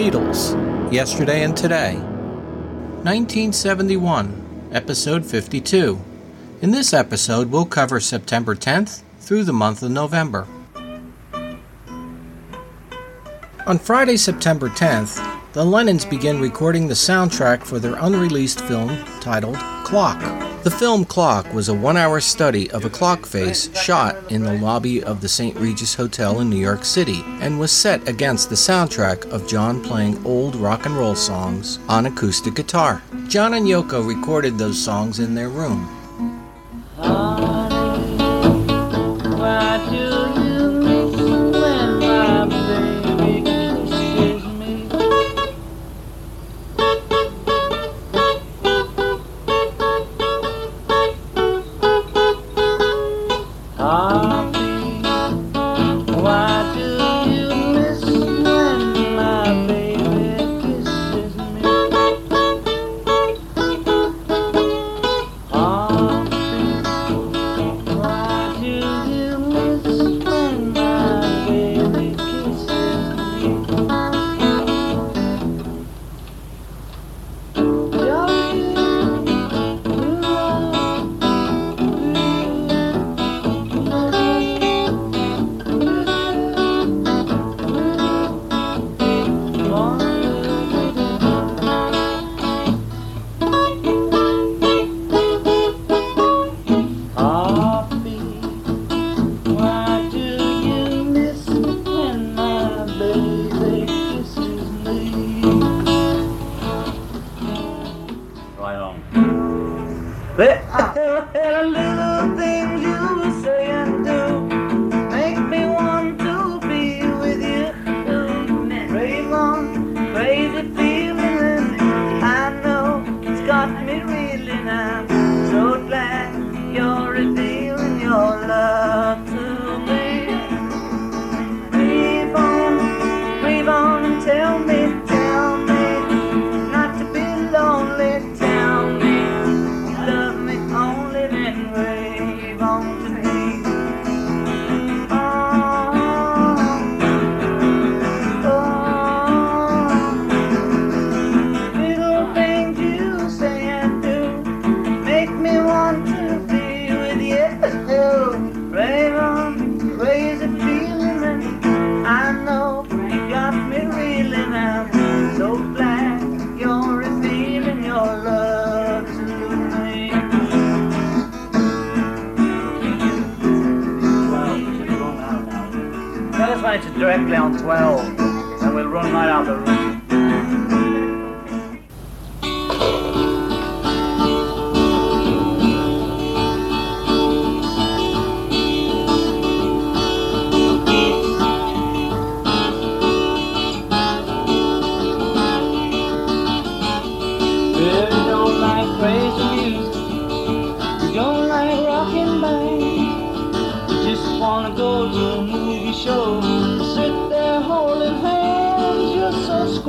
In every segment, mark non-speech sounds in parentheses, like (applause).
Beatles, Yesterday and Today. 1971, Episode 52. In this episode, we'll cover September 10th through the month of November. On Friday, September 10th, the Lennons begin recording the soundtrack for their unreleased film titled Clock. The film Clock was a one hour study of a clock face shot in the lobby of the St. Regis Hotel in New York City and was set against the soundtrack of John playing old rock and roll songs on acoustic guitar. John and Yoko recorded those songs in their room. Why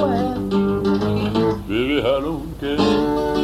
square. Baby, I don't care.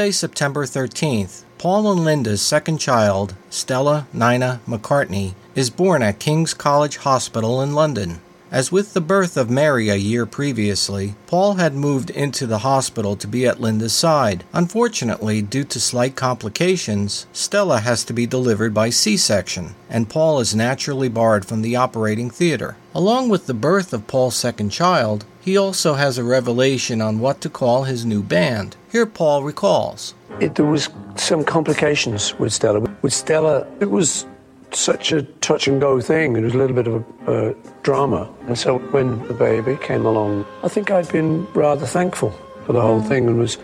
On Monday, September 13th, Paul and Linda's second child, Stella Nina McCartney, is born at King's College Hospital in London. As with the birth of Mary a year previously, Paul had moved into the hospital to be at Linda's side. Unfortunately, due to slight complications, Stella has to be delivered by C section, and Paul is naturally barred from the operating theater. Along with the birth of Paul's second child, he also has a revelation on what to call his new band. Here Paul recalls. It, there was some complications with Stella. With Stella, it was such a touch and go thing. It was a little bit of a uh, drama. And so when the baby came along, I think I'd been rather thankful for the whole thing and was,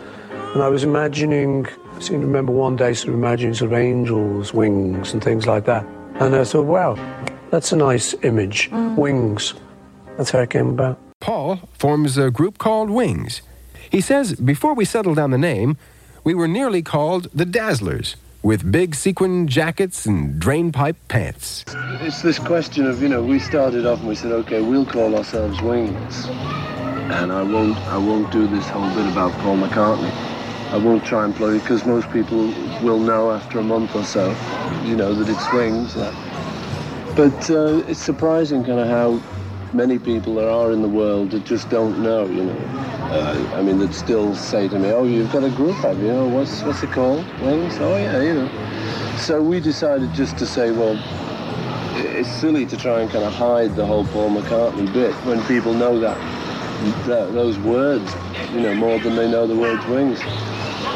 and I was imagining. I seem to remember one day sort of imagining sort of angels' wings and things like that. And I thought, wow, that's a nice image. Wings. That's how it came about. Paul forms a group called Wings. He says before we settled on the name, we were nearly called the Dazzlers, with big sequin jackets and drainpipe pants. It's this question of, you know, we started off and we said, okay, we'll call ourselves Wings. And I won't, I won't do this whole bit about Paul McCartney. I won't try and play it because most people will know after a month or so, you know, that it's Wings. But uh, it's surprising kind of how many people there are in the world that just don't know, you know. Uh, I mean, that still say to me, oh, you've got a group, have you? What's, what's it called? Wings? Oh, yeah, you know. So we decided just to say, well, it's silly to try and kind of hide the whole Paul McCartney bit when people know that, that those words, you know, more than they know the words Wings.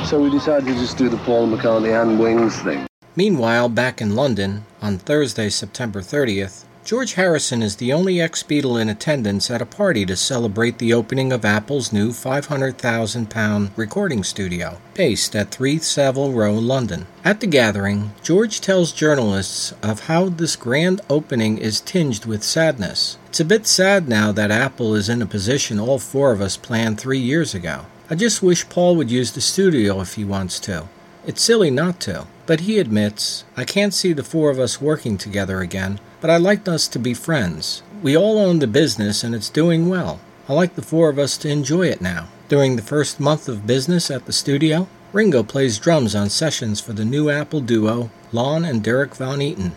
So we decided to just do the Paul McCartney and Wings thing. Meanwhile, back in London, on Thursday, September 30th, George Harrison is the only ex Beatle in attendance at a party to celebrate the opening of Apple's new £500,000 recording studio, based at 3 Savile Row, London. At the gathering, George tells journalists of how this grand opening is tinged with sadness. It's a bit sad now that Apple is in a position all four of us planned three years ago. I just wish Paul would use the studio if he wants to. It's silly not to, but he admits, I can't see the four of us working together again, but I'd like us to be friends. We all own the business and it's doing well. I like the four of us to enjoy it now. During the first month of business at the studio, Ringo plays drums on sessions for the new Apple duo, Lon and Derrek Van Eaton.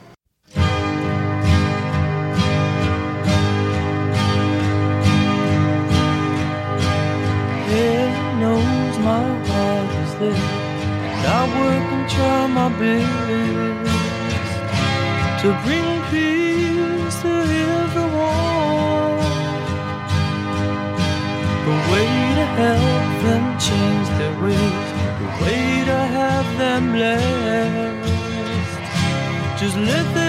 I work and try my best to bring Just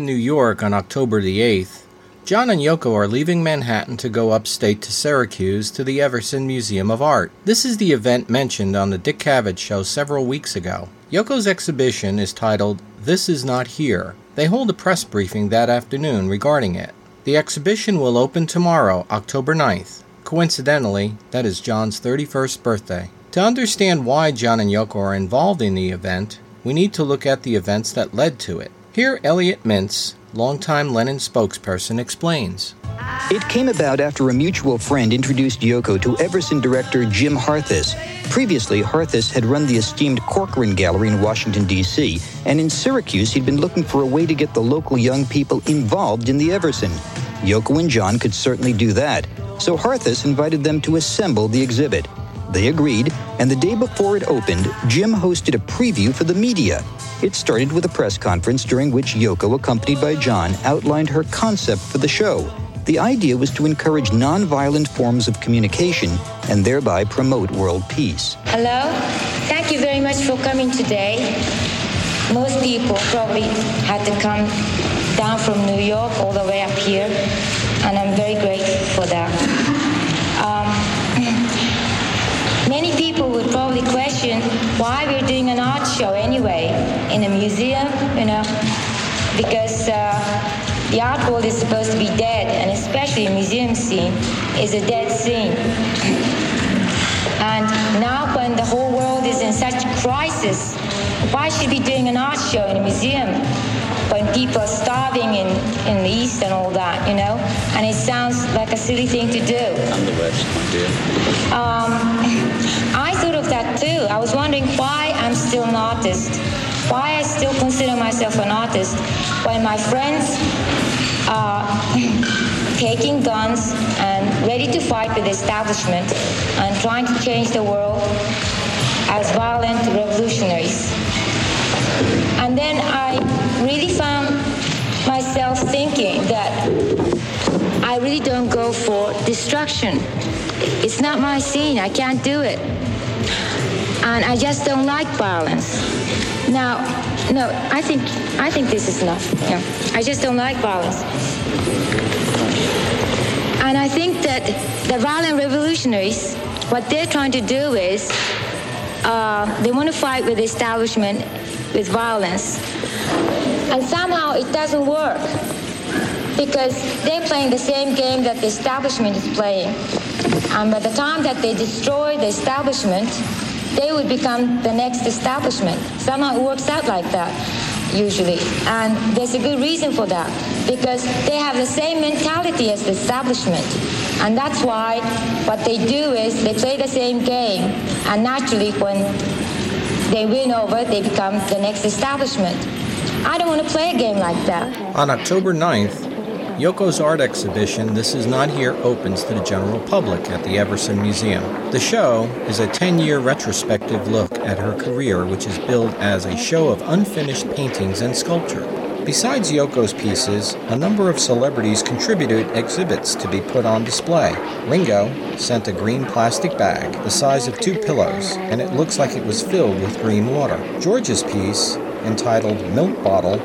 in New York on October the 8th, John and Yoko are leaving Manhattan to go upstate to Syracuse to the Everson Museum of Art. This is the event mentioned on the Dick Cavett show several weeks ago. Yoko's exhibition is titled This Is Not Here. They hold a press briefing that afternoon regarding it. The exhibition will open tomorrow, October 9th. Coincidentally, that is John's 31st birthday. To understand why John and Yoko are involved in the event, we need to look at the events that led to it. Here, Elliot Mintz, longtime Lennon spokesperson, explains. It came about after a mutual friend introduced Yoko to Everson director Jim Harithas. Previously, Harithas had run the esteemed Corcoran Gallery in Washington, D.C., and in Syracuse, he'd been looking for a way to get the local young people involved in the Everson. Yoko and John could certainly do that, so Harithas invited them to assemble the exhibit. They agreed, and the day before it opened, Jim hosted a preview for the media. It started with a press conference during which Yoko, accompanied by John, outlined her concept for the show. The idea was to encourage nonviolent forms of communication and thereby promote world peace. Hello, thank you very much for coming today. Most people probably had to come down from New York all the way up here, and I'm very grateful for that. Probably question why we're doing an art show anyway in a museum, you know, because uh, the art world is supposed to be dead, and especially a museum scene is a dead scene. And now, when the whole world is in such crisis, why should we be doing an art show in a museum when people are starving in, in the East and all that, you know? And it sounds like a silly thing to do. And the my dear. Um, (laughs) of that too. I was wondering why I'm still an artist, why I still consider myself an artist when my friends are (clears throat) taking guns and ready to fight with the establishment and trying to change the world as violent revolutionaries. And then I really found myself thinking that I really don't go for destruction. It's not my scene. I can't do it. And I just don't like violence. Now, no, I think I think this is enough. Yeah. I just don't like violence. And I think that the violent revolutionaries, what they're trying to do is uh, they want to fight with the establishment with violence. And somehow it doesn't work because they're playing the same game that the establishment is playing. And by the time that they destroy the establishment, they would become the next establishment. Somehow it works out like that, usually. And there's a good reason for that, because they have the same mentality as the establishment. And that's why what they do is they play the same game, and naturally, when they win over, they become the next establishment. I don't want to play a game like that. On October 9th, Yoko's art exhibition This Is Not Here opens to the general public at the Everson Museum. The show is a 10 year retrospective look at her career, which is billed as a show of unfinished paintings and sculpture. Besides Yoko's pieces, a number of celebrities contributed exhibits to be put on display. Ringo sent a green plastic bag the size of two pillows, and it looks like it was filled with green water. George's piece, entitled Milk Bottle,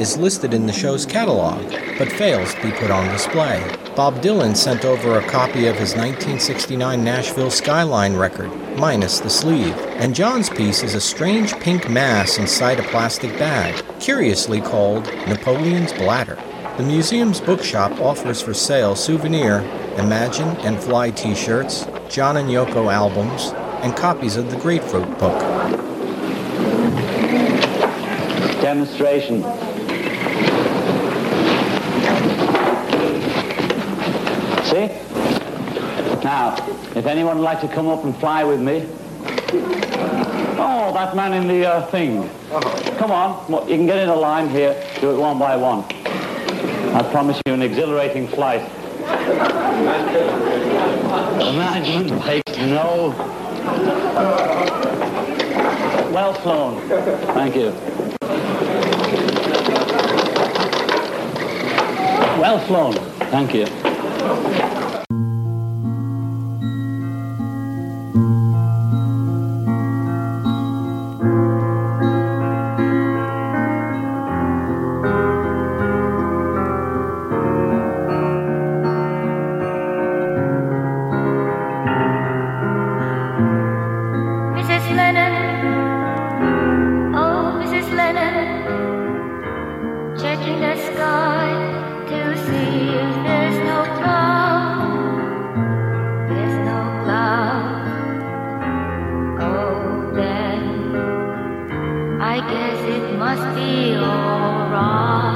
is listed in the show's catalog, but fails to be put on display. Bob Dylan sent over a copy of his 1969 Nashville Skyline record, minus the sleeve, and John's piece is a strange pink mass inside a plastic bag, curiously called Napoleon's Bladder. The museum's bookshop offers for sale souvenir Imagine and Fly t shirts, John and Yoko albums, and copies of the Grapefruit book. Demonstration. See? Now, if anyone would like to come up and fly with me. Oh, that man in the uh, thing. Come on, you can get in a line here. Do it one by one. I promise you an exhilarating flight. Management takes no... Well flown. Thank you. Well flown. Thank you. Thank you. must be alright.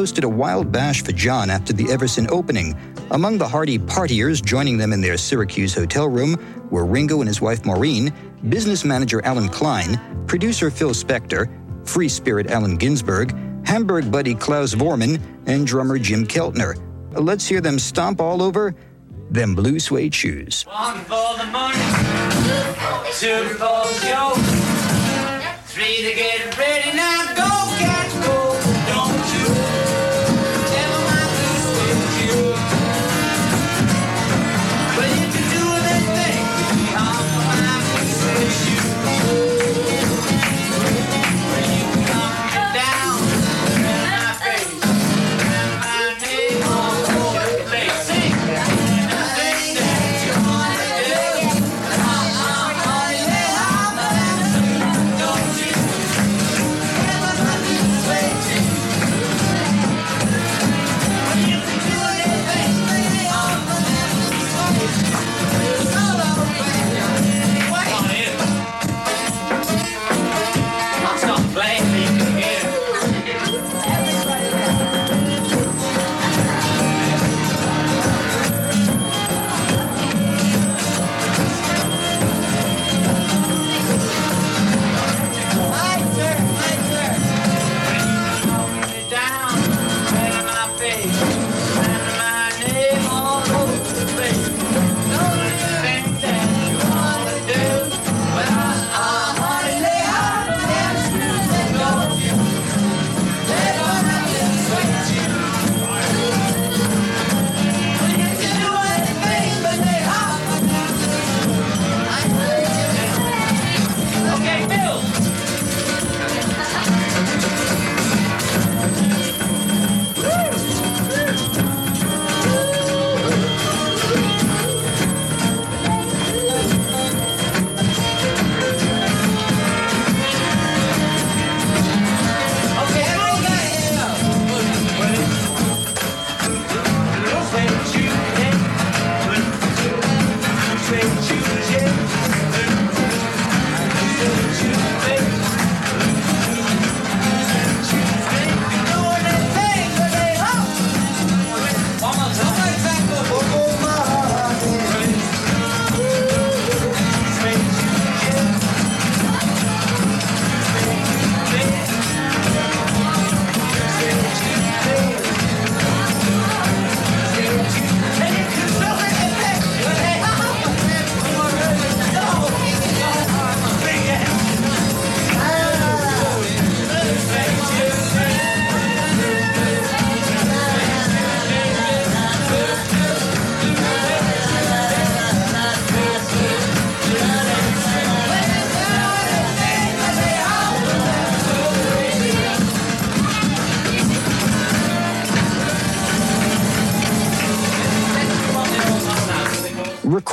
hosted a wild bash for John after the Everson opening. Among the hardy partiers joining them in their Syracuse hotel room were Ringo and his wife Maureen, business manager Allen Klein, producer Phil Spector, free spirit Allen Ginsberg, Hamburg buddy Klaus Voormann, and drummer Jim Keltner. Let's hear them stomp all over them blue suede shoes. One for the money, two for the show, three to get ready, now go get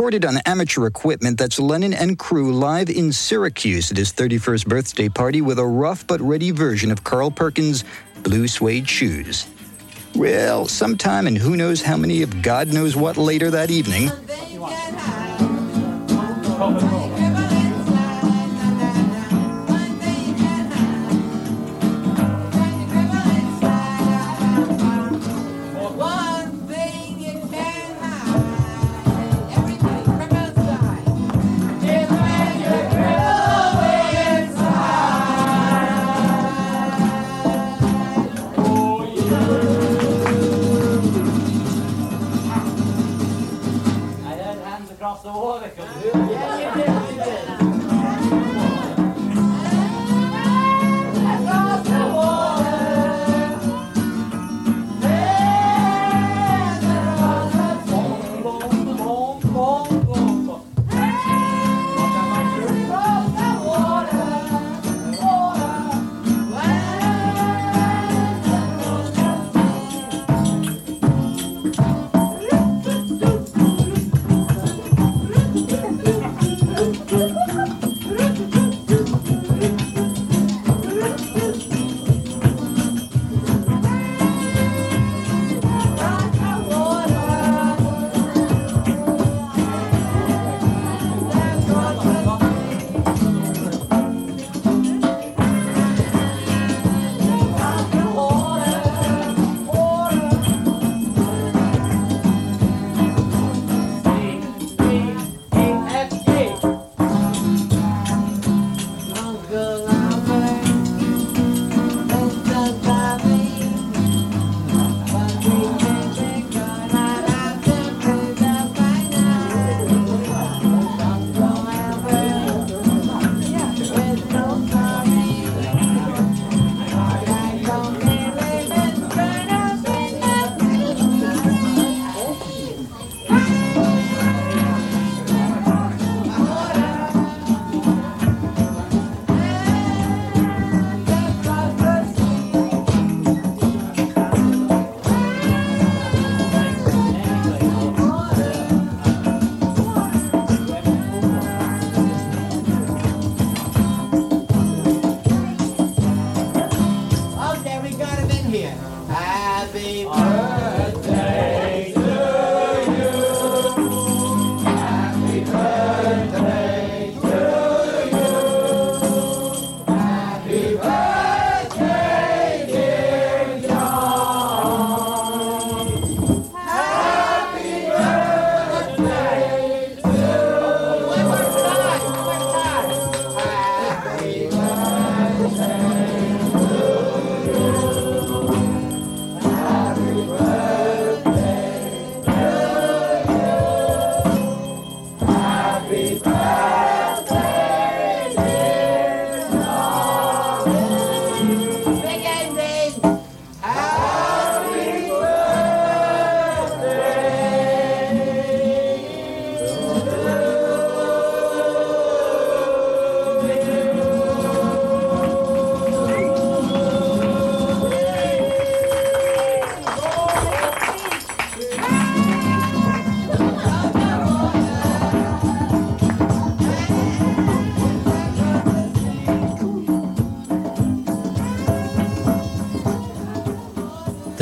Recorded on amateur equipment, that's Lennon and crew live in Syracuse at his 31st birthday party with a rough but ready version of Carl Perkins' Blue Suede Shoes. Well, sometime and who knows how many of God knows what later that evening, hands across the water come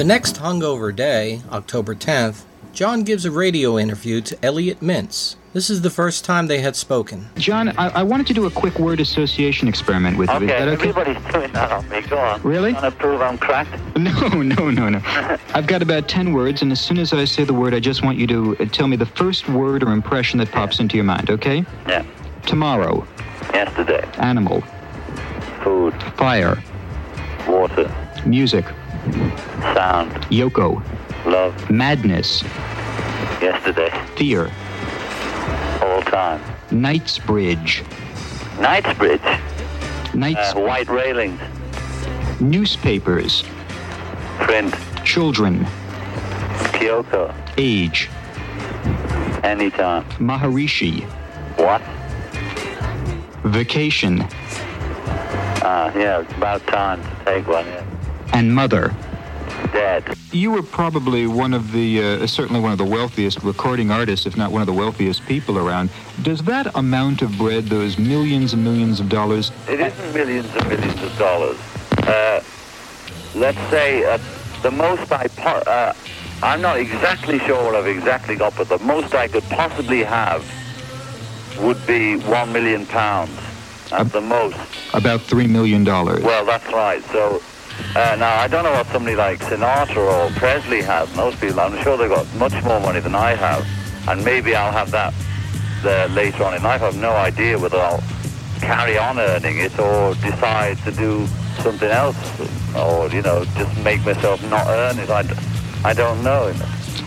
next hungover day, October 10th, John gives a radio interview to Elliot Mintz. This is the first time they had spoken. John, I, I wanted to do a quick word association experiment with you. Okay, Is that okay? everybody's doing that on me. Go on. Really? Want to prove I'm cracked? No, no, no, no. (laughs) I've got about 10 words, and as soon as I say the word, I just want you to uh, tell me the first word or impression that pops into your mind, okay? Yeah. Tomorrow. Yesterday. Animal. Food. Fire. Water. Music. Sound. Yoko. Love. Madness. Yesterday. Fear. All time. Knightsbridge. Knightsbridge. Knights. Uh, white railings. Newspapers. Print. Children. Kyoko. Age. Anytime. Maharishi. What? Vacation. Ah, yeah, it's about time to take one, yeah. And mother. dead. You were probably one of the, uh, certainly one of the wealthiest recording artists, if not one of the wealthiest people around. Does that amount of bread, those millions and millions of dollars, It isn't millions and millions of dollars. Uh, let's say uh, the most I po- uh, I'm not exactly sure what I've exactly got, but the most I could possibly have would be one million pounds at the most. about $3 million? Well, that's right. So uh, now I don't know what somebody like Sinatra or Presley has. And those people, I'm sure they've got much more money than I have, and maybe I'll have that there later on in life. I've no idea whether I'll carry on earning it or decide to do something else, or you know, just make myself not earn it. I, d- I don't know.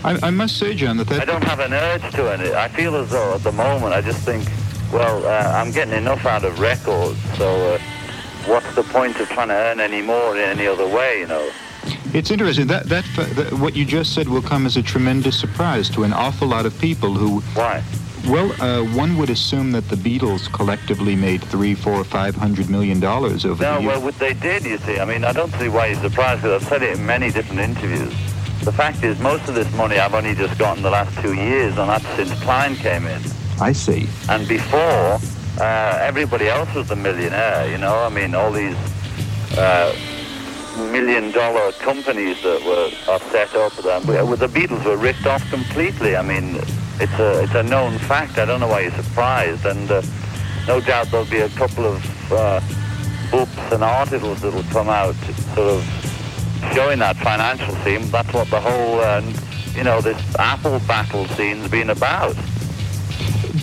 I, I must say, John, that that... I don't have an urge to earn it. I feel as though at the moment I just think, well, uh, I'm getting enough out of records, so uh, what's the point of trying to earn any more in any other way, you know? It's interesting. That, that, that what you just said will come as a tremendous surprise to an awful lot of people who... Why? Well, uh, one would assume that the Beatles collectively made three, four, five hundred million dollars over No, the years. well, what they did, you see, I mean, I don't see why you're surprised, because I've said it in many different interviews. The fact is, most of this money I've only just gotten the last two years, and that's since Klein came in. I see. And before, uh, everybody else was the millionaire, you know? I mean, all these uh, million dollar companies that were are set up, the Beatles were ripped off completely. I mean, it's a, it's a known fact. I don't know why you're surprised. And uh, no doubt there'll be a couple of uh, books and articles that'll come out sort of showing that financial scene. That's what the whole, uh, you know, this Apple battle scene's been about.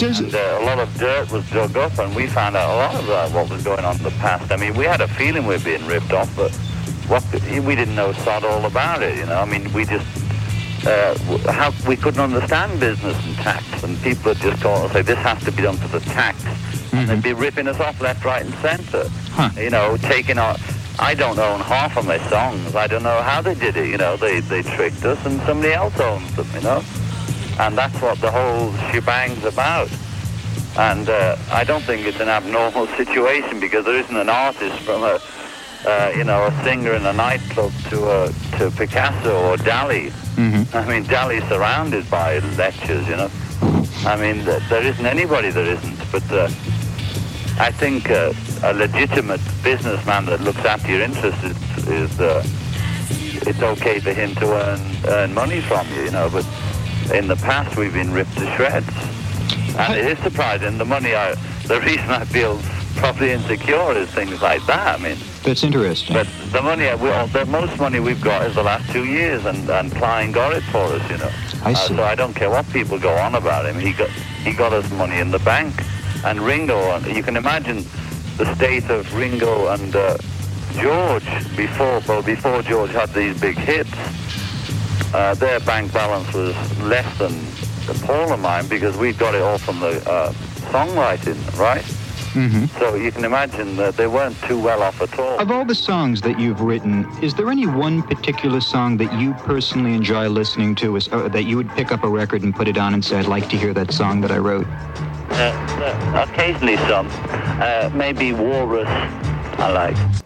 And uh, a lot of dirt was dug up, and we found out a lot of uh, what was going on in the past. I mean, we had a feeling we were being ripped off, but what we didn't know sod all about it. You know, I mean, we just uh, how we couldn't understand business and tax, and people would just call and say this has to be done for the tax, and they'd be ripping us off left, right, and centre. You know, taking our. I don't own half of my songs. I don't know how they did it. You know, they they tricked us, and somebody else owns them. You know, and that's what the whole shebang's about. And uh, I don't think it's an abnormal (laughs) situation because there isn't an artist from a, uh, you know, a singer in a nightclub to a, to Picasso or Dali. Mm-hmm. I mean, Dali's surrounded by lectures, you know. I mean, th- there isn't anybody that isn't. But uh, I think uh, a legitimate businessman that looks after your interests is, is uh, it's okay for him to earn earn money from you, you know. But in the past, we've been ripped to shreds, and it is surprising. The money, I, the reason I feel probably insecure is things like that. I mean. That's interesting. But the money, we, the most money we've got is the last two years, and, and Klein got it for us, you know. I Uh, see. so I don't care what people go on about him. He got he got us money in the bank, and Ringo. and You can imagine the state of Ringo and uh, George before, well, before George had these big hits. Uh, their bank balance was less than Paul and mine because we got it all from the uh, songwriting, right? Mm-hmm. So you can imagine that they weren't too well off at all. Of all the songs that you've written, is there any one particular song that you personally enjoy listening to, is, uh, that you would pick up a record and put it on and say, "I'd like to hear that song that I wrote"? Uh, uh, occasionally some. Uh, maybe Walrus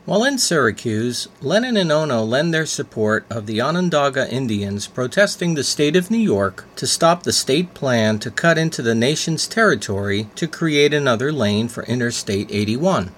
While in Syracuse, Lennon and Ono lend their support of the Onondaga Indians protesting the state of New York to stop the state plan to cut into the nation's territory to create another lane for Interstate 81.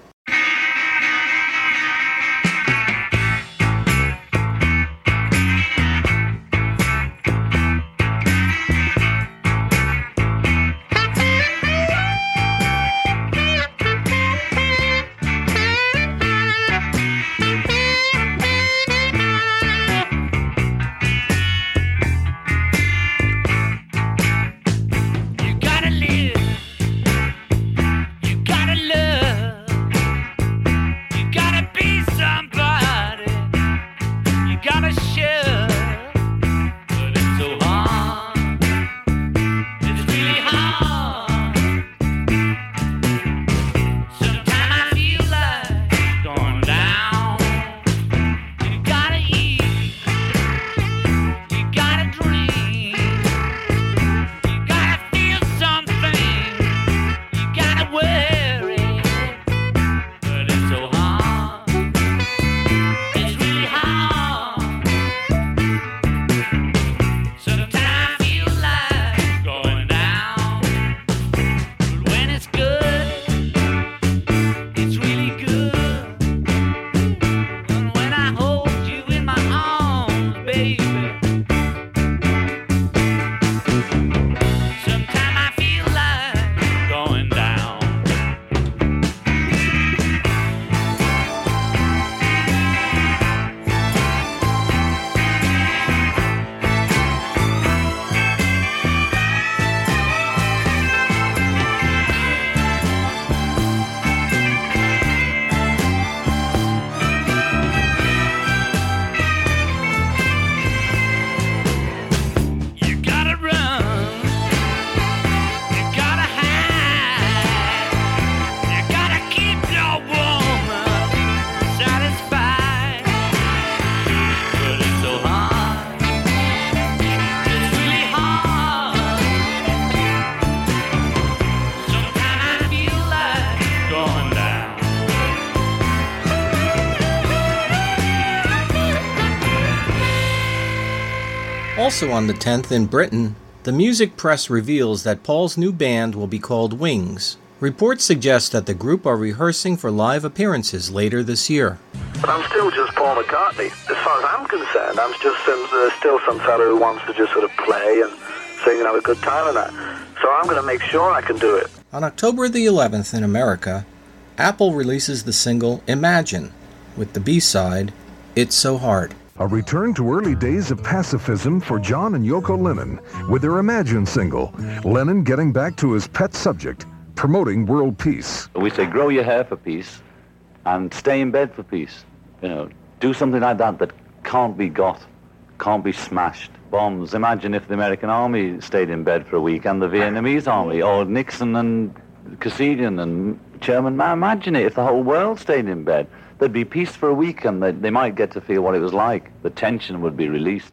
Also on the 10th in Britain, the music press reveals that Paul's new band will be called Wings. Reports suggest that the group are rehearsing for live appearances later this year. But I'm still just Paul McCartney. As far as I'm concerned, I'm just some, uh, still some fellow who wants to just sort of play and sing and have a good time and that. So I'm going to make sure I can do it. On October the 11th in America, Apple releases the single Imagine, with the B side, It's So Hard. A return to early days of pacifism for John and Yoko Lennon with their Imagine single. Lennon getting back to his pet subject, promoting world peace. We say grow your hair for peace and stay in bed for peace. You know, do something like that that can't be got, can't be smashed. Bombs. Imagine if the American army stayed in bed for a week and the Vietnamese army, or Nixon and Kosygin and Chairman. Imagine it if the whole world stayed in bed. There'd be peace for a week and they, they might get to feel what it was like. The tension would be released.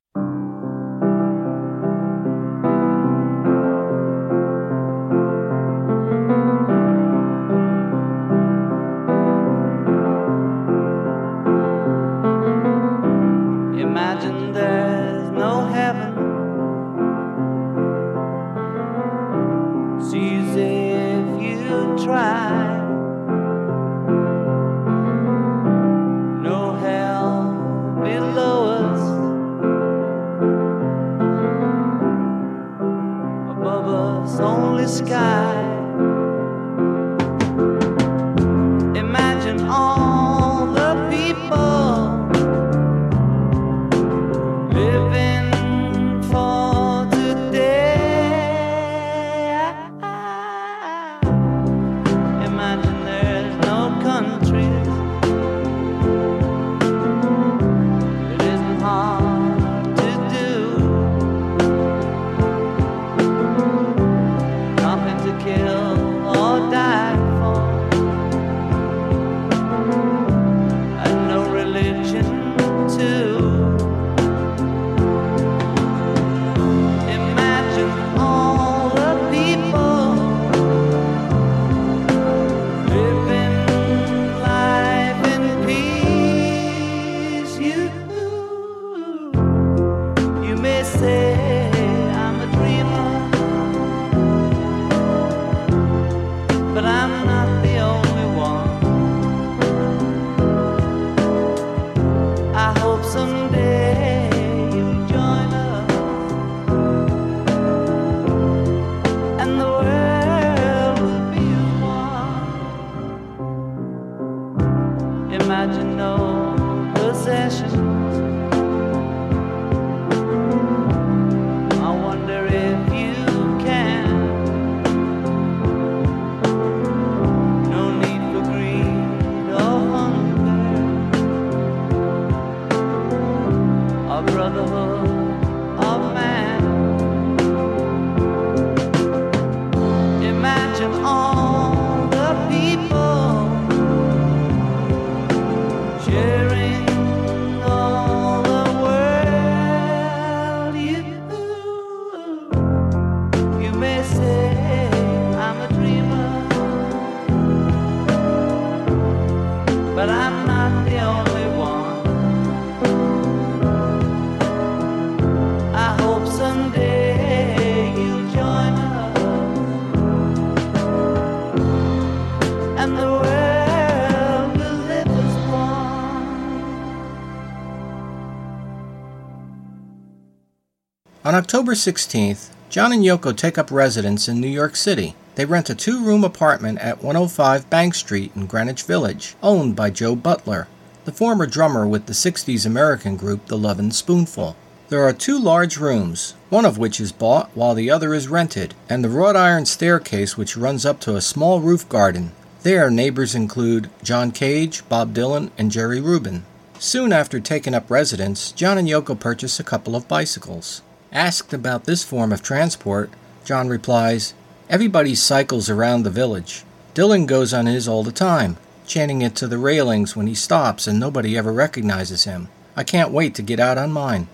On October 16th, John and Yoko take up residence in New York City. They rent a two room apartment at 105 Bank Street in Greenwich Village, owned by Joe Butler, the former drummer with the 60s American group The Lovin' Spoonful. There are two large rooms, one of which is bought while the other is rented, and the wrought iron staircase which runs up to a small roof garden. There, neighbors include John Cage, Bob Dylan, and Jerry Rubin. Soon after taking up residence, John and Yoko purchase a couple of bicycles. Asked about this form of transport, John replies, Everybody cycles around the village. Dylan goes on his all the time, chanting it to the railings when he stops and nobody ever recognizes him. I can't wait to get out on mine.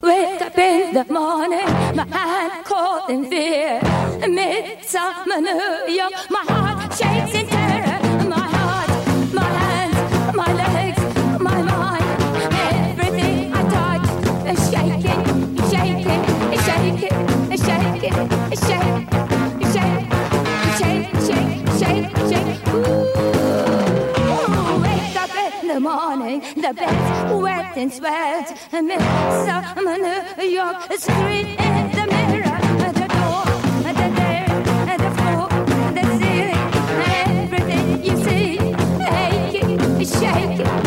Wake up in the morning, my hand in fear. Midsummer New York, my heart shakes the beds wet and sweat. And midsummer York Street in the mirror, the door, the the floor, the ceiling, everything you see. Shake it,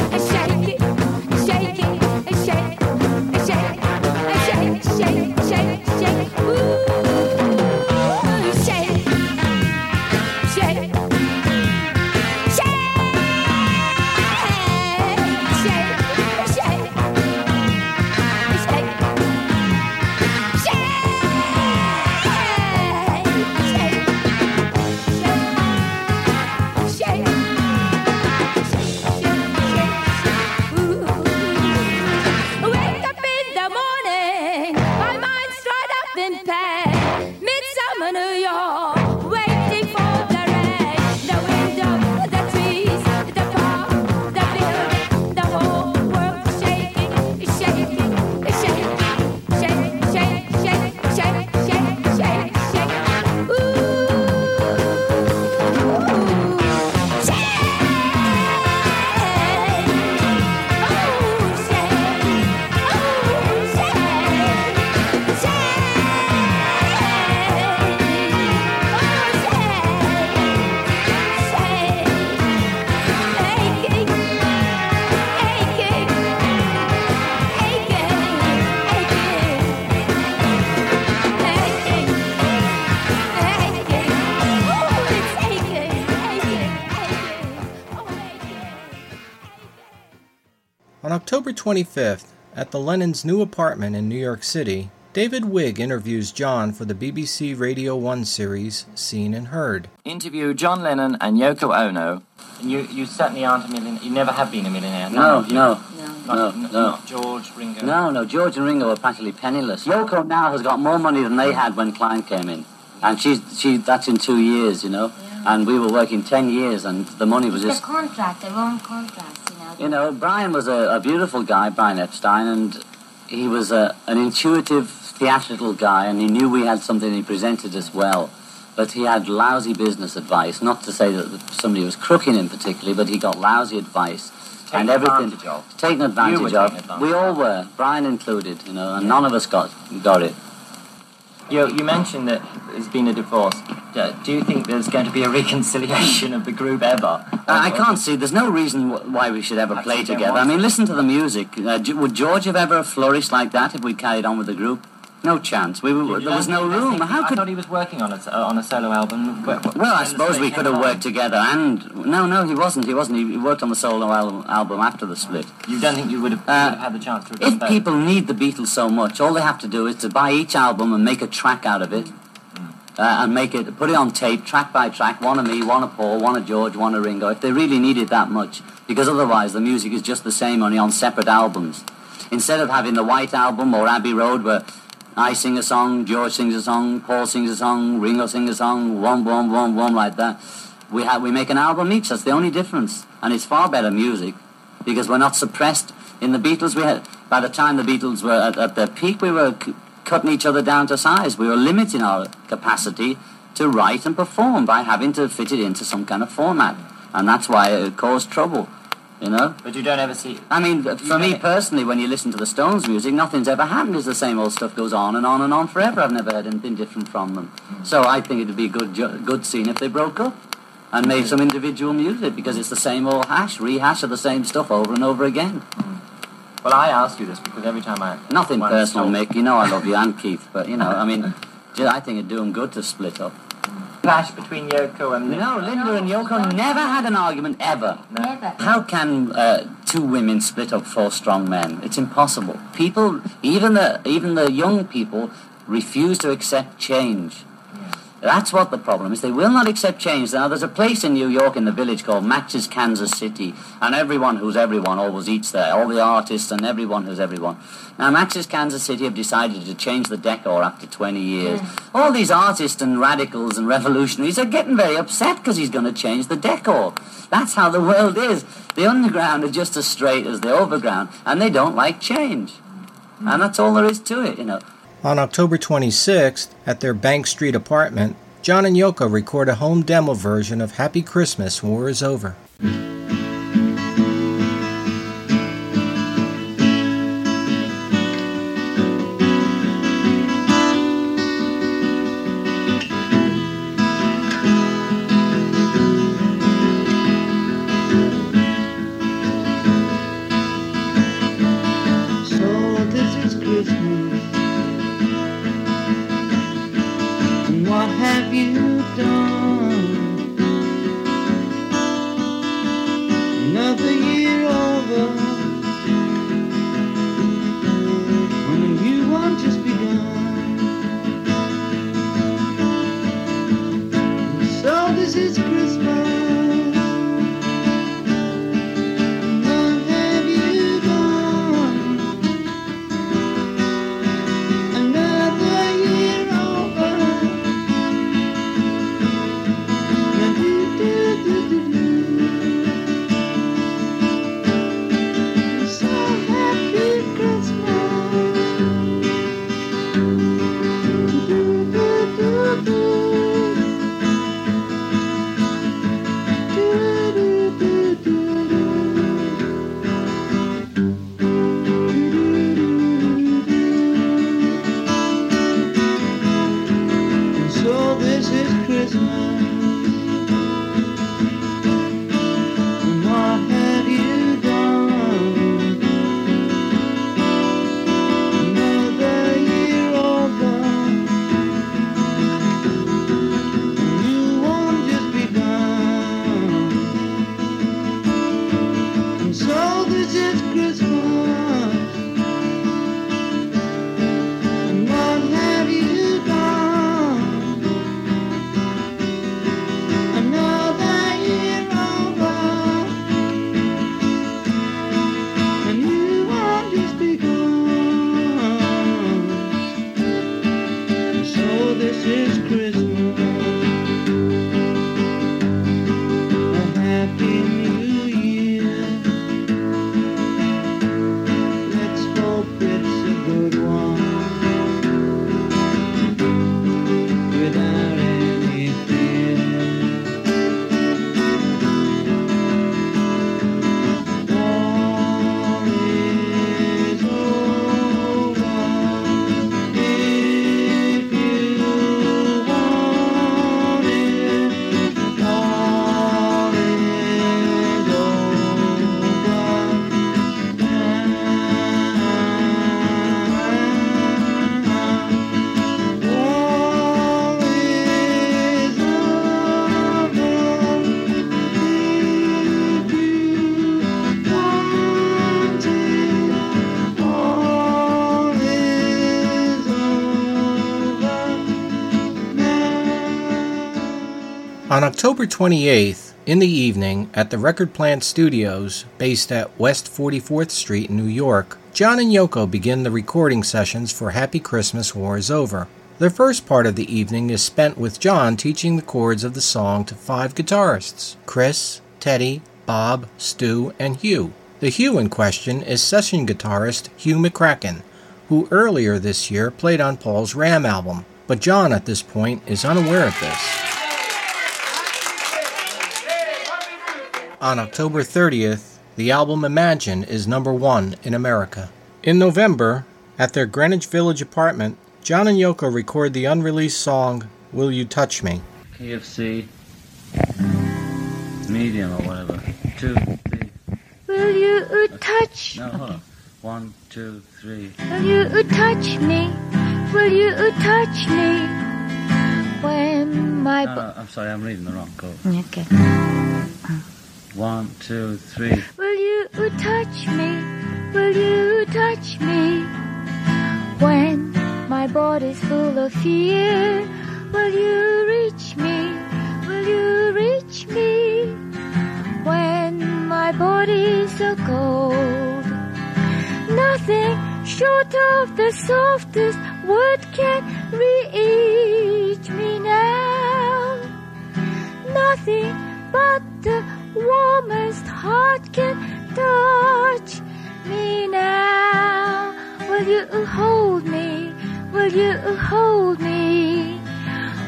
25th, at the Lennon's new apartment in New York City, David Wigg interviews John for the BBC Radio 1 series Scene and Heard. interview John Lennon and Yoko Ono. You you certainly aren't a millionaire. You never have been a millionaire. No, none of you. no, Not, no, n- no. Not George Ringo. No, no, George and Ringo are practically penniless. Yoko now has got more money than they had when Klein came in. And she's, she, that's in two years, you know. Yeah. And we were working ten years and the money was just. The contract, the wrong contract, you know. Brian was a, a beautiful guy, Brian Epstein, and he was a, an intuitive, theatrical guy and he knew we had something he presented us well. But he had lousy business advice, not to say that somebody was crooking him particularly, but he got lousy advice. Taken and everything advantage of. taken advantage of. advantage we all were, Brian included, you know, and none of us got got it. You, you mentioned that there's been a divorce. Do you think there's going to be a (laughs) reconciliation of the group ever? I I can't see. There's no reason why we should ever play together. I mean, listen to the music. Uh, would George have ever flourished like that if we carried on with the group? No chance. We were, there was no room. How I could? thought he was working on a, uh, on a solo album. Wh- Well, I suppose we could have worked together. And no, no, he wasn't. He wasn't. He worked on the solo al- album after the split. You don't think you would have, Uh, would have had the chance to If both? people need the Beatles so much, all they have to do is to buy each album and make a track out of it. Uh, and make it, put it on tape, track by track, one of me, one of Paul, one of George, one of Ringo, if they really need it that much. Because otherwise the music is just the same, only on separate albums. Instead of having the White Album or Abbey Road where I sing a song, George sings a song, Paul sings a song, Ringo sings a song, one, one, one, one, like that. We, have, we make an album each, that's the only difference. And it's far better music because we're not suppressed. In the Beatles, we had, by the time the Beatles were at, at their peak, we were cutting each other down to size. We were limiting our capacity to write and perform by having to fit it into some kind of format. And that's why it caused trouble, you know? But you don't ever see. I mean, for me personally, when you listen to the Stones music, nothing's ever happened. It's the same old stuff goes on and on and on forever. I've never heard anything different from them. So I think it'd be a good, good scene if they broke up and made mm. some individual music because it's the same old hash, rehash of the same stuff over and over again. Mm. Well, I ask you this because every time I. Nothing personal, Mick. You know I love you and Keith, but you know, I mean, (laughs) I think it'd do them good to split up. Clash between Yoko and No, Linda and Yoko never had an argument ever. Never. How can uh, two women split up four strong men? It's impossible. People, even the even the young people, refuse to accept change. That's what the problem is. They will not accept change. Now, there's a place in New York in the village called Max's Kansas City, and everyone who's everyone always eats there. All the artists and everyone who's everyone. Now, Max's Kansas City have decided to change the decor after 20 years. Hmm. All these artists and radicals and revolutionaries are getting very upset because he's going to change the decor. That's how the world is. The underground are just as straight as the overground, and they don't like change. And that's all there is to it, you know. On October 26th, at their Bank Street apartment, John and Yoko record a home demo version of Happy Christmas, War is Over. Have you October 28th, in the evening, at the Record Plant Studios, based at West 44th Street in New York, John and Yoko begin the recording sessions for Happy Christmas War is Over. The first part of the evening is spent with John teaching the chords of the song to five guitarists Chris, Teddy, Bob, Stu, and Hugh. The Hugh in question is session guitarist Hugh McCracken, who earlier this year played on Paul's Ram album, but John at this point is unaware of this. On October 30th, the album Imagine is number one in America. In November, at their Greenwich Village apartment, John and Yoko record the unreleased song Will You Touch Me? KFC, medium or whatever. Two, three. Will you touch? No, hold on. One, two, three. Will you touch me? Will you touch me? When my No, no, I'm sorry, I'm reading the wrong code. Okay. One, two, three. Will you touch me? Will you touch me? When my body's full of fear, will you reach me? Will you reach me? When my body's so cold, nothing short of the softest word can reach me now. Nothing but the warmest heart can touch me now. Will you hold me? Will you hold me?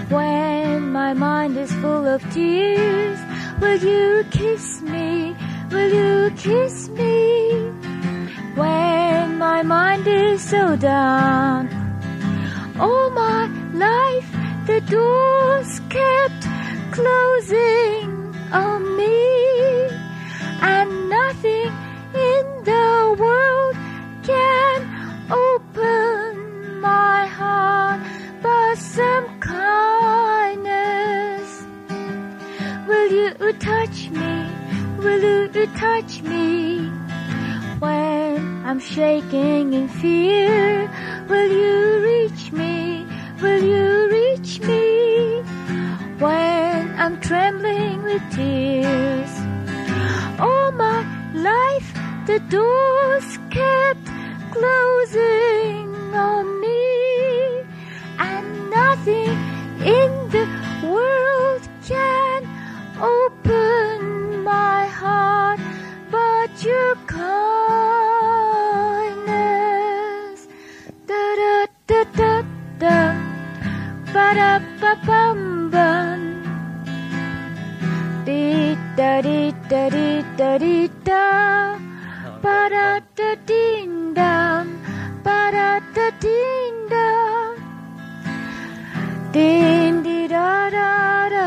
When my mind is full of tears, will you kiss me? Will you kiss me? When my mind is so down, all my life the doors kept closing to touch me when I'm shaking in fear. Will you reach me? Will you reach me when I'm trembling with tears? All my life, the doors kept closing on me, and nothing in the world can heart but your kindness. Da da da da da, ba da ba bum bum. Dee da dee da dee da dee da, ba da da ding dum, ba da da ding dum. Din di da da da da.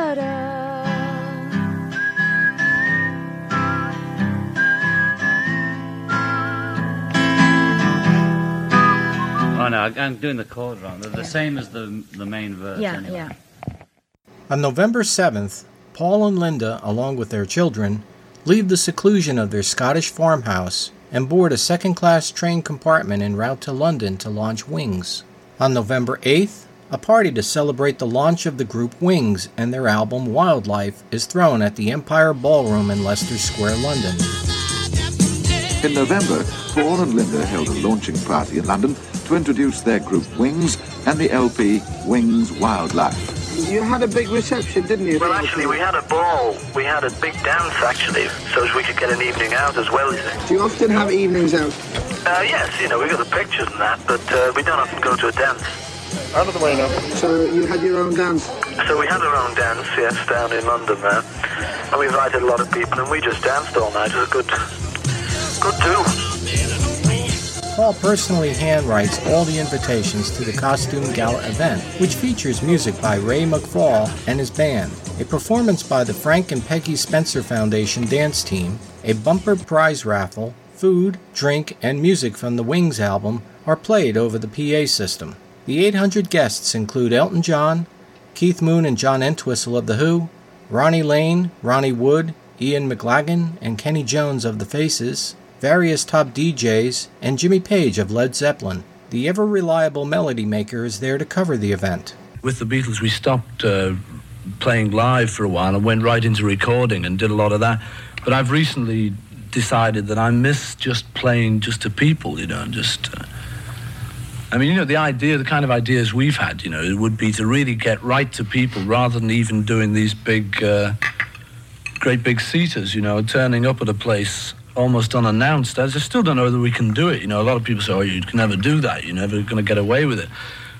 Oh no, I'm doing the chord wrong. They're the same as the the main verse. Yeah, anyway. yeah. On November 7th, Paul and Linda, along with their children, leave the seclusion of their Scottish farmhouse and board a second class train compartment en route to London to launch Wings. On November 8th, a party to celebrate the launch of the group Wings and their album Wild Life is thrown at the Empire Ballroom in Leicester Square, London. In November, Paul and Linda held a launching party in London to introduce their group Wings and the LP Wings Wild Life. You had a big reception, didn't you? Well, actually, we had a ball. We had a big dance, actually, so as we could get an evening out as well, you see. Do you often have evenings out? Uh, yes, you know, we got the pictures and that, but uh, we don't often go to a dance. Out of the way now. So you had your own dance? So we had our own dance, yes, down in London there. And we invited a lot of people, and we just danced all night. It was a good, good do. Paul personally handwrites all the invitations to the Costume Gala event, which features music by Ray McVay and his band, a performance by the Frank and Peggy Spencer Formation dance team, a bumper prize raffle, food, drink, and music from the Wings album are played over the PA system. The 800 guests include Elton John, Keith Moon and John Entwistle of The Who, Ronnie Lane, Ronnie Wood, Ian McLagan, and Kenny Jones of The Faces, various top DJs, and Jimmy Page of Led Zeppelin. The ever reliable melody maker is there to cover the event. With the Beatles, we stopped uh, playing live for a while and went right into recording and did a lot of that. But I've recently decided that I miss just playing just to people, you know, and just. Uh, I mean, you know, the idea, the kind of ideas we've had, you know, it would be to really get right to people rather than even doing these big, uh, great big seaters, you know, turning up at a place almost unannounced. I still don't know whether we can do it. You know, a lot of people say, oh, you can never do that. You're never going to get away with it.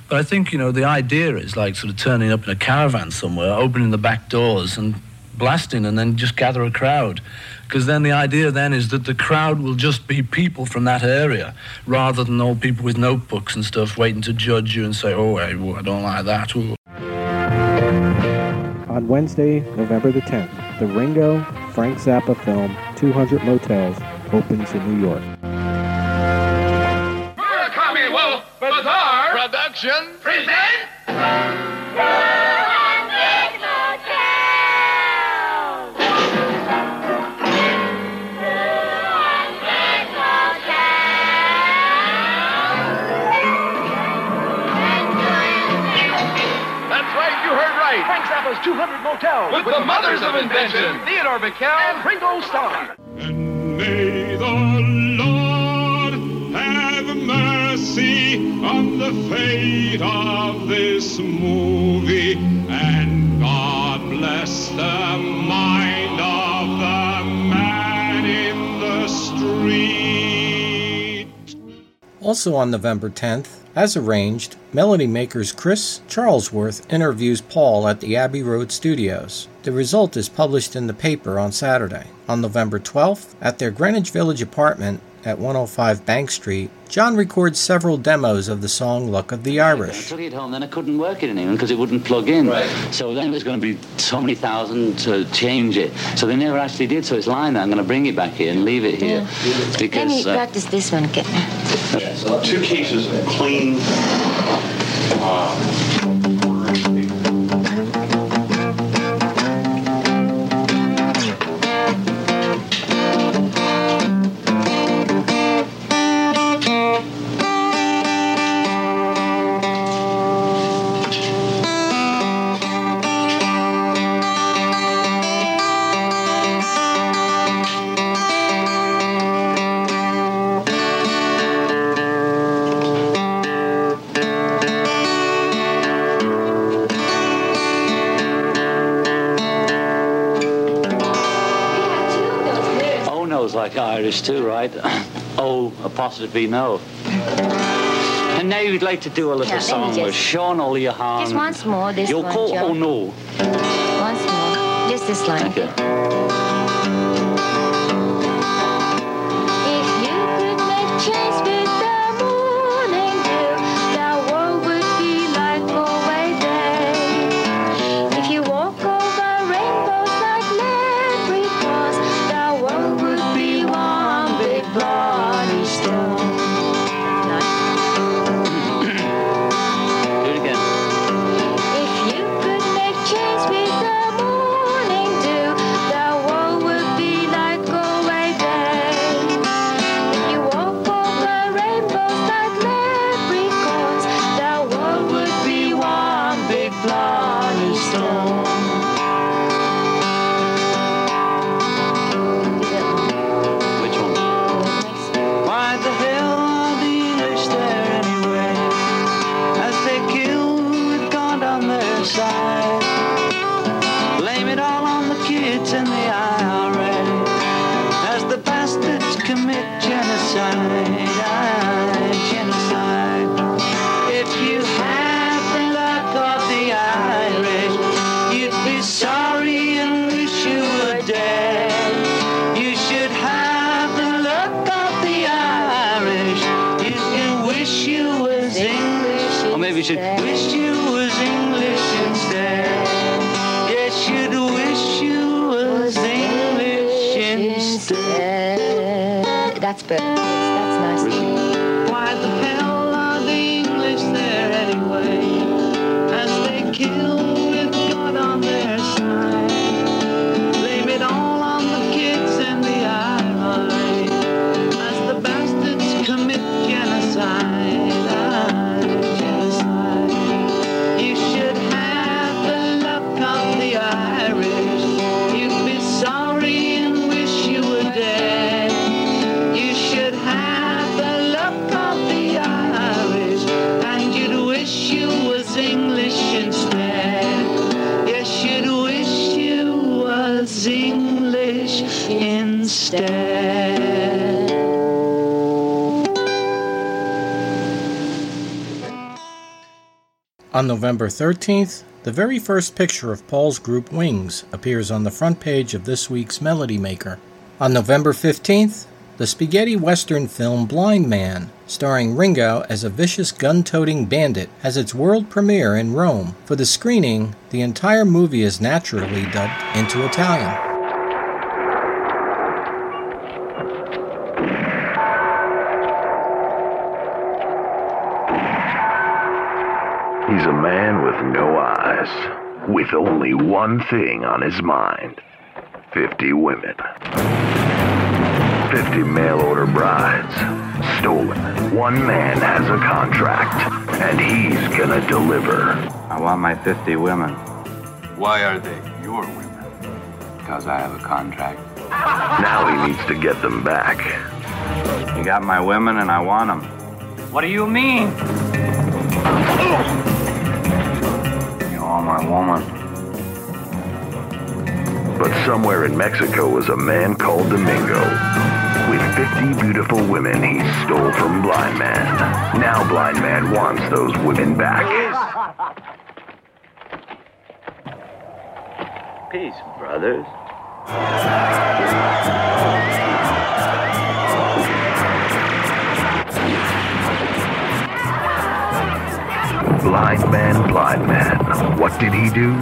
But I think, you know, the idea is like sort of turning up in a caravan somewhere, opening the back doors and blasting and then just gather a crowd. Because then the idea then is that the crowd will just be people from that area rather than all people with notebooks and stuff waiting to judge you and say, oh, I, I don't like that. Ooh. On Wednesday, November the 10th, the Ringo Frank Zappa film 200 Motels opens in New York. Murakami Wolf Bizarre Production presents That's right, you heard right. Frank Zappa's 200 Motels with, the mothers of invention, Theodore Bikel and Ringo Starr. May the Lord have mercy on the fate of this movie, and God bless the mind of the man in the street. Also on November 10th, as arranged, melody makers Chris Charlesworth interviews Paul at the Abbey Road Studios. The result is published in the paper on Saturday. On November 12th, at their Greenwich Village apartment at 105 Bank Street, John records several demos of the song Luck of the I Irish. took it home, then I couldn't work it in England because it wouldn't plug in. Right. So then it was going to be so many thousand to change it. So they never actually did. So it's lying there. I'm going to bring it back here and leave it here Let me because. uh, practice this one. Get Yeah, so two cases of clean. Uh, Irish too, right? O apostrophe no. And now you'd like to do a little Yeah, song with Sean O'Leahan. Just once more, this You'll one, call John. Oh no. Once more. Just this line. Okay. On November 13th, the very first picture of Paul's group Wings appears on the front page of this week's Melody Maker. On November 15th, the spaghetti western film Blind Man, starring Ringo as a vicious gun toting bandit, has its world premiere in Rome. For the screening, the entire movie is naturally dubbed into Italian. With only one thing on his mind 50 women. 50 mail order brides. Stolen. One man has a contract, and he's gonna deliver. I want my 50 women. Why are they your women? Because I have a contract. Now he needs to get them back. You got my women and I want them. What do you mean? Oh. My woman? But somewhere in Mexico was a man called Domingo. With 50 beautiful women he stole from Blind Man. Now Blind Man wants those women back. Peace, brothers. Blind man, blind man. What did he do?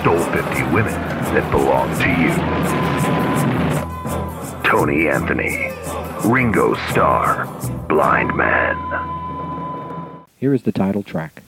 Stole 50 women that belonged to you. Tony Anthony. Ringo Starr. Blind Man. Here is the title track.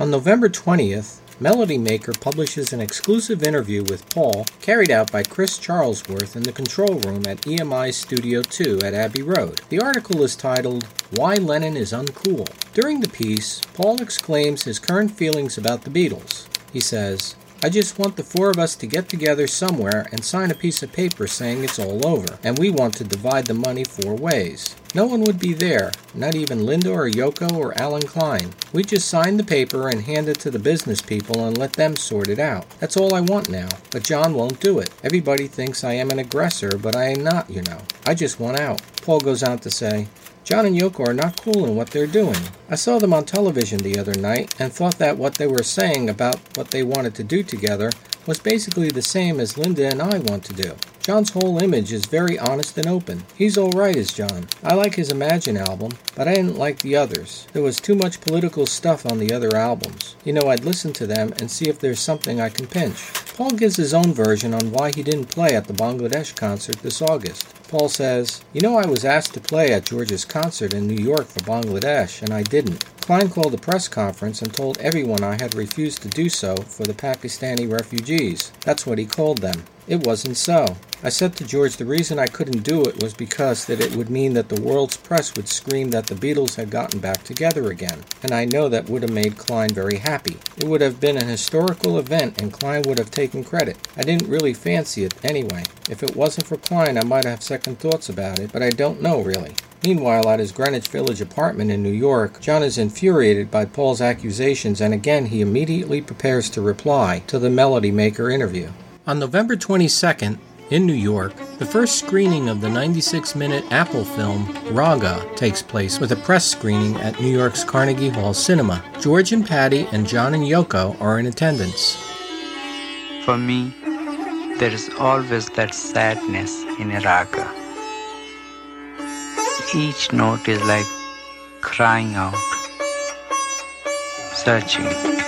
On November 20th, Melody Maker publishes an exclusive interview with Paul carried out by Chris Charlesworth in the control room at EMI Studio 2 at Abbey Road. The article is titled Why Lennon is Uncool. During the piece, Paul exclaims his current feelings about the Beatles. He says, I just want the four of us to get together somewhere and sign a piece of paper saying it's all over, and we want to divide the money four ways. No one would be there, not even Linda or Yoko or Allen Klein. We just sign the paper and hand it to the business people and let them sort it out. That's all I want now. But John won't do it. Everybody thinks I am an aggressor, but I am not, you know. I just want out. Paul goes on to say, John and Yoko are not cool in what they're doing. I saw them on television the other night and thought that what they were saying about what they wanted to do together was basically the same as Linda and I want to do. John's whole image is very honest and open. He's alright as John. I like his Imagine album, but I didn't like the others. There was too much political stuff on the other albums. You know, I'd listen to them and see if there's something I can pinch. Paul gives his own version on why he didn't play at the Bangladesh concert this August. Paul says, You know, I was asked to play at George's concert in New York for Bangladesh, and I didn't. Klein called a press conference and told everyone I had refused to do so for the Pakistani refugees. That's what he called them. It wasn't so. I said to George the reason I couldn't do it was because that it would mean that the world's press would scream that the Beatles had gotten back together again, and I know that would have made Klein very happy. It would have been an historical event and Klein would have taken credit. I didn't really fancy it anyway. If it wasn't for Klein, I might have second thoughts about it, but I don't know really. Meanwhile, at his Greenwich Village apartment in New York, John is infuriated by Paul's accusations and again he immediately prepares to reply to the Melody Maker interview. On November 22nd, in New York, the first screening of the 96 minute Apple film Raga takes place with a press screening at New York's Carnegie Hall Cinema. George and Pattie and John and Yoko are in attendance. For me, there is always that sadness in a raga. Each note is like crying out, searching.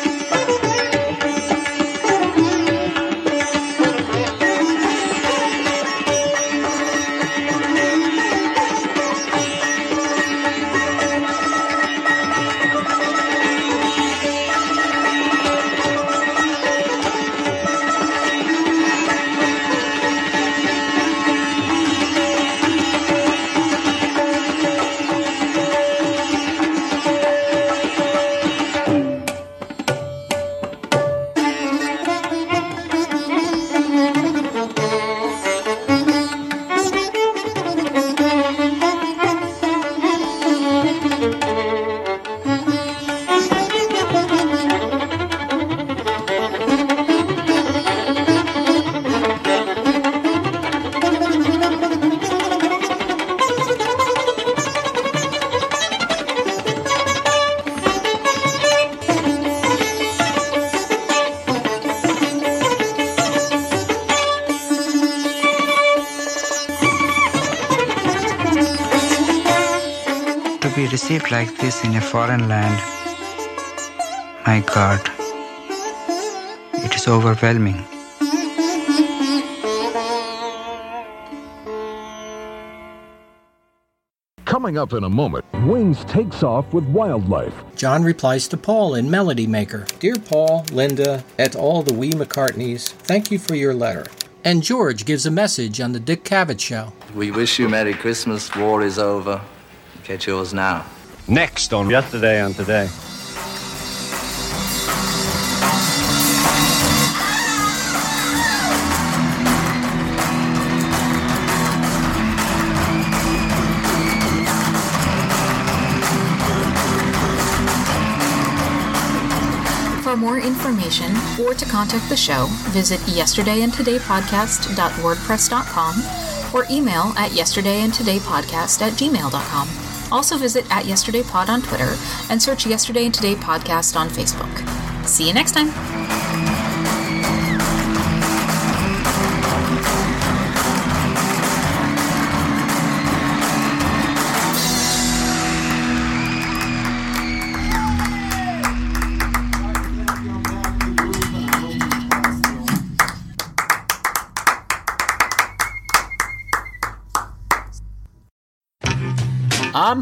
like this in a foreign land, my God, it is overwhelming. Coming up in a moment, Wings takes off with Wild Life. John replies to Paul in Melody Maker Dear Paul, Linda, et all the wee McCartneys, thank you for your letter. And George gives a message on The Dick Cavett Show. We wish you Merry Christmas. War is over. Get yours now. Next on Yesterday and Today. For more information or to contact the show, visit yesterdayandtodaypodcast.wordpress.com or email at yesterdayandtodaypodcast at gmail.com. Also visit at yesterdaypod on Twitter and search Yesterday and Today Podcast on Facebook. See you next time.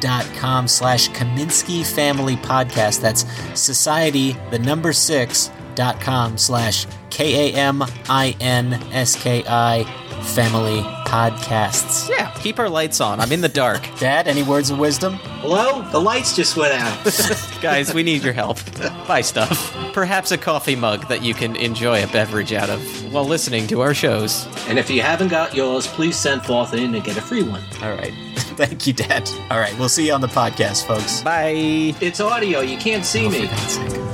slash Kaminsky Family Podcast. That's society, the number six, dot com slash K A M I N S K I Family Podcasts. Yeah, keep our lights on. I'm in the dark. (laughs) Dad, any words of wisdom? Hello? The lights just went out. (laughs) Guys, we need your help. Buy stuff. Perhaps a coffee mug that you can enjoy a beverage out of while listening to our shows. and if you haven't got yours, please send forth in and get a free one. All right. (laughs) Thank you, Dad. All right, we'll see you on the podcast, folks. Bye. It's audio. You can't see oh, me. For God's sake.